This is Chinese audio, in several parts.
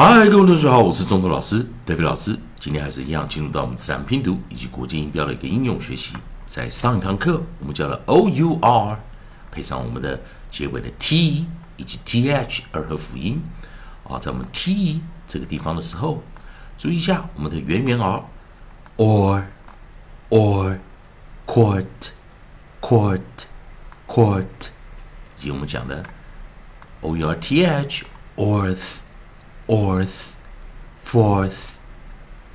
嗨，各位同学好，我是中国老师 David 老师。今天还是一样，进入到我们自然拼读以及国际音标的一个应用学习。在上一堂课，我们教了 O U R，配上我们的结尾的 T 以及 T H 二合辅音啊，在我们 T 这个地方的时候，注意一下我们的元元 R or or court court court，以及我们讲的 O U R T H orth orth fourth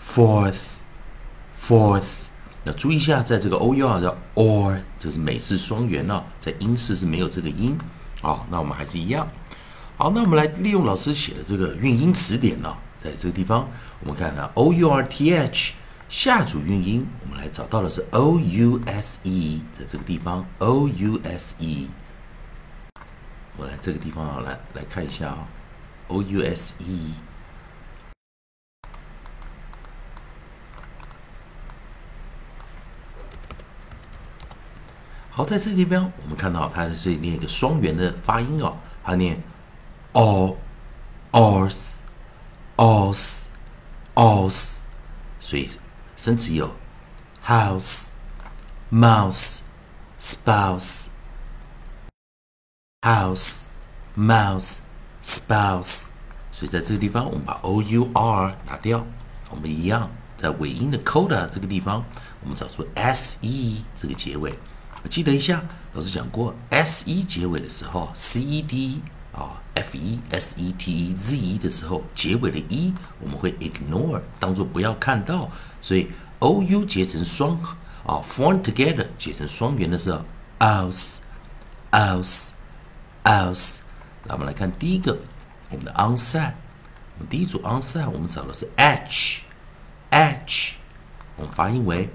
fourth fourth。那注意一下，在这个 O U R 的 or，这是美式双元哦，在英式是没有这个音啊。那我们还是一样。好，那我们来利用老师写的这个韵音词典呢，在这个地方，我们看看 O U R T H 下组韵音，我们来找到的是 O U S E，在这个地方 O U S E。我来这个地方啊，来来看一下啊，O U S E。好，在这个地方，我们看到它是念一个双元的发音哦，它念 o o r s o r s o r s 所以生词有 house、mouse、spouse、house、mouse、spouse。所以在这个地方，我们把 o u r 拿掉，我们一样在尾音的 coda 这个地方，我们找出 s e 这个结尾。记得一下，老师讲过，s e 结尾的时候，c e d 啊，f e s e t e z e 的时候，结尾的 e 我们会 ignore，当做不要看到。所以 o u 结成双啊，form together 结成双元的时候，else，else，else。那我们来看第一个，我们的 onset，我们第一组 onset，我们找的是 h，h，我们发音为。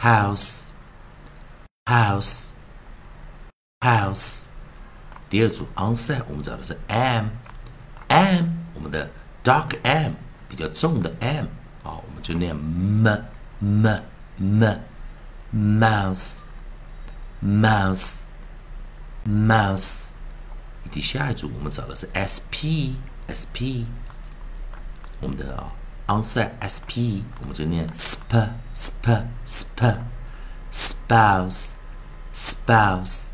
house house house 第二组 onset 我们找的是 m m 我们的 dark m 比较重的 m 啊，我们就念 m m m mouse mouse mouse 以及下一组我们找的是 sp sp 我们的啊。onset sp，我们就念 sp sp sp spouse spouse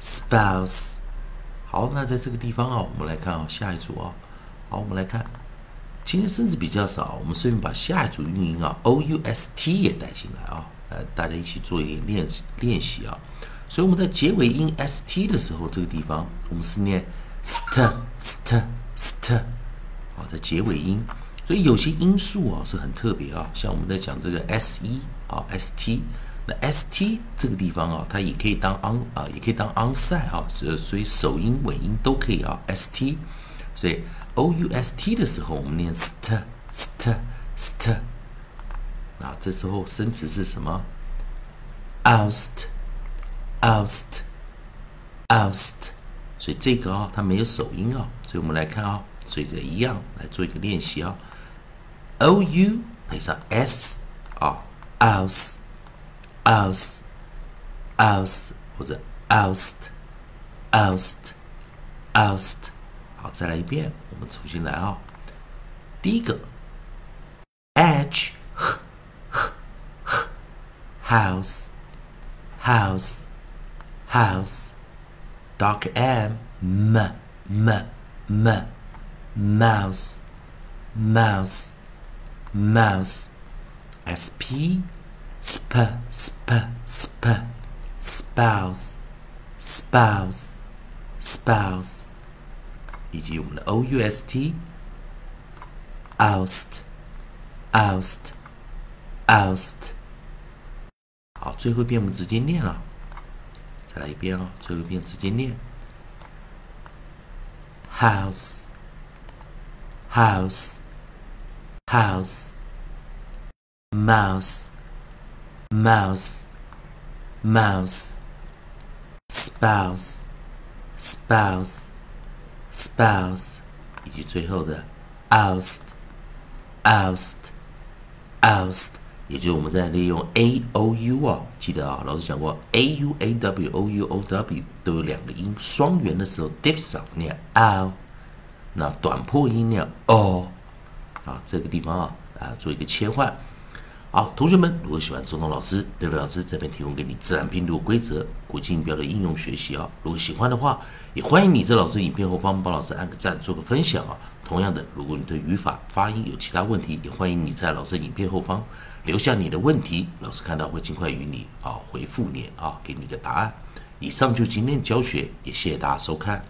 spouse。好，那在这个地方啊，我们来看啊，下一组啊，好，我们来看，今天甚至比较少，我们顺便把下一组韵音啊 o u s t 也带进来啊，呃，大家一起做一个练习练习啊。所以我们在结尾音 st 的时候，这个地方我们是念 st st st 啊，在结尾音。所以有些因素啊是很特别啊，像我们在讲这个 s e 啊 s t，那 s t 这个地方啊，它也可以当 on 啊，也可以当 onside 啊，所所以首音尾音都可以啊 s t，所以 o u s t 的时候我们念 st st st，啊，这时候生词是什么？oust oust oust，所以这个啊它没有首音啊，所以我们来看啊，所以这一样来做一个练习啊。o u 配上 s 啊，oust oust oust 或者 oust oust oust 好，再来一遍，我们重新来啊。第一个 h h h house house house dark m m m m mouse mouse mouse sp sp sp sp spouse spouse spouse 以及我们的 o u s t oust oust oust 好，最后一遍我们直接念了， 再来一遍哦，最后一遍直接念 house house house mouse mouse mouse spouse spouse spouse 以及最后的 oust oust oust， 也就是我们在利用 a o u 啊，记得啊，老师讲过 a u a w o u o w 都有两个音双元的时候 dipson 那 l，那短破音呢 o，，啊，这个地方啊啊做一个切换。好，同学们，如果喜欢周东老师、德伟老师这边提供给你自然拼读规则、国际音标的应用学习啊，如果喜欢的话，也欢迎你在老师影片后方帮老师按个赞、做个分享啊。同样的，如果你对语法、发音有其他问题，也欢迎你在老师影片后方留下你的问题，老师看到会尽快与你啊回复你啊，给你一个答案。以上就今天教学，也谢谢大家收看。